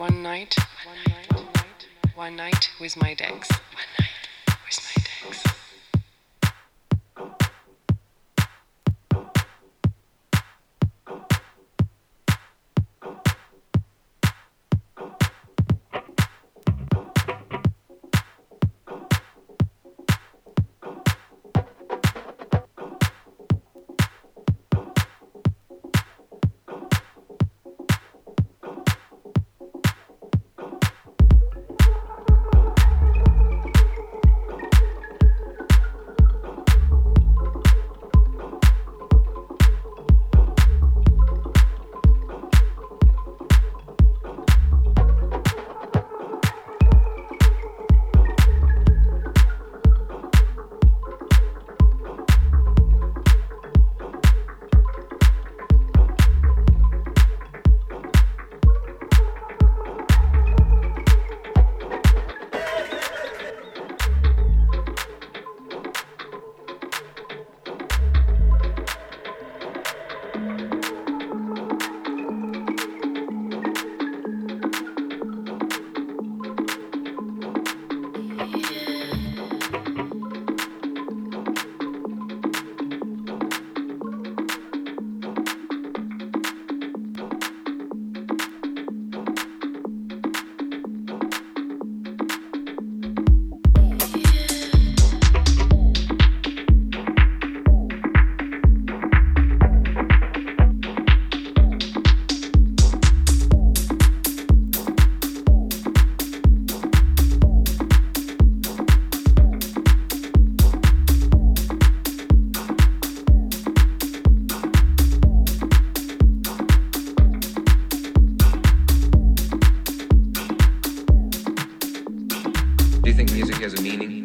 One night, one night, one night, one night with my decks. One night with my decks. has a meaning.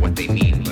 what they need.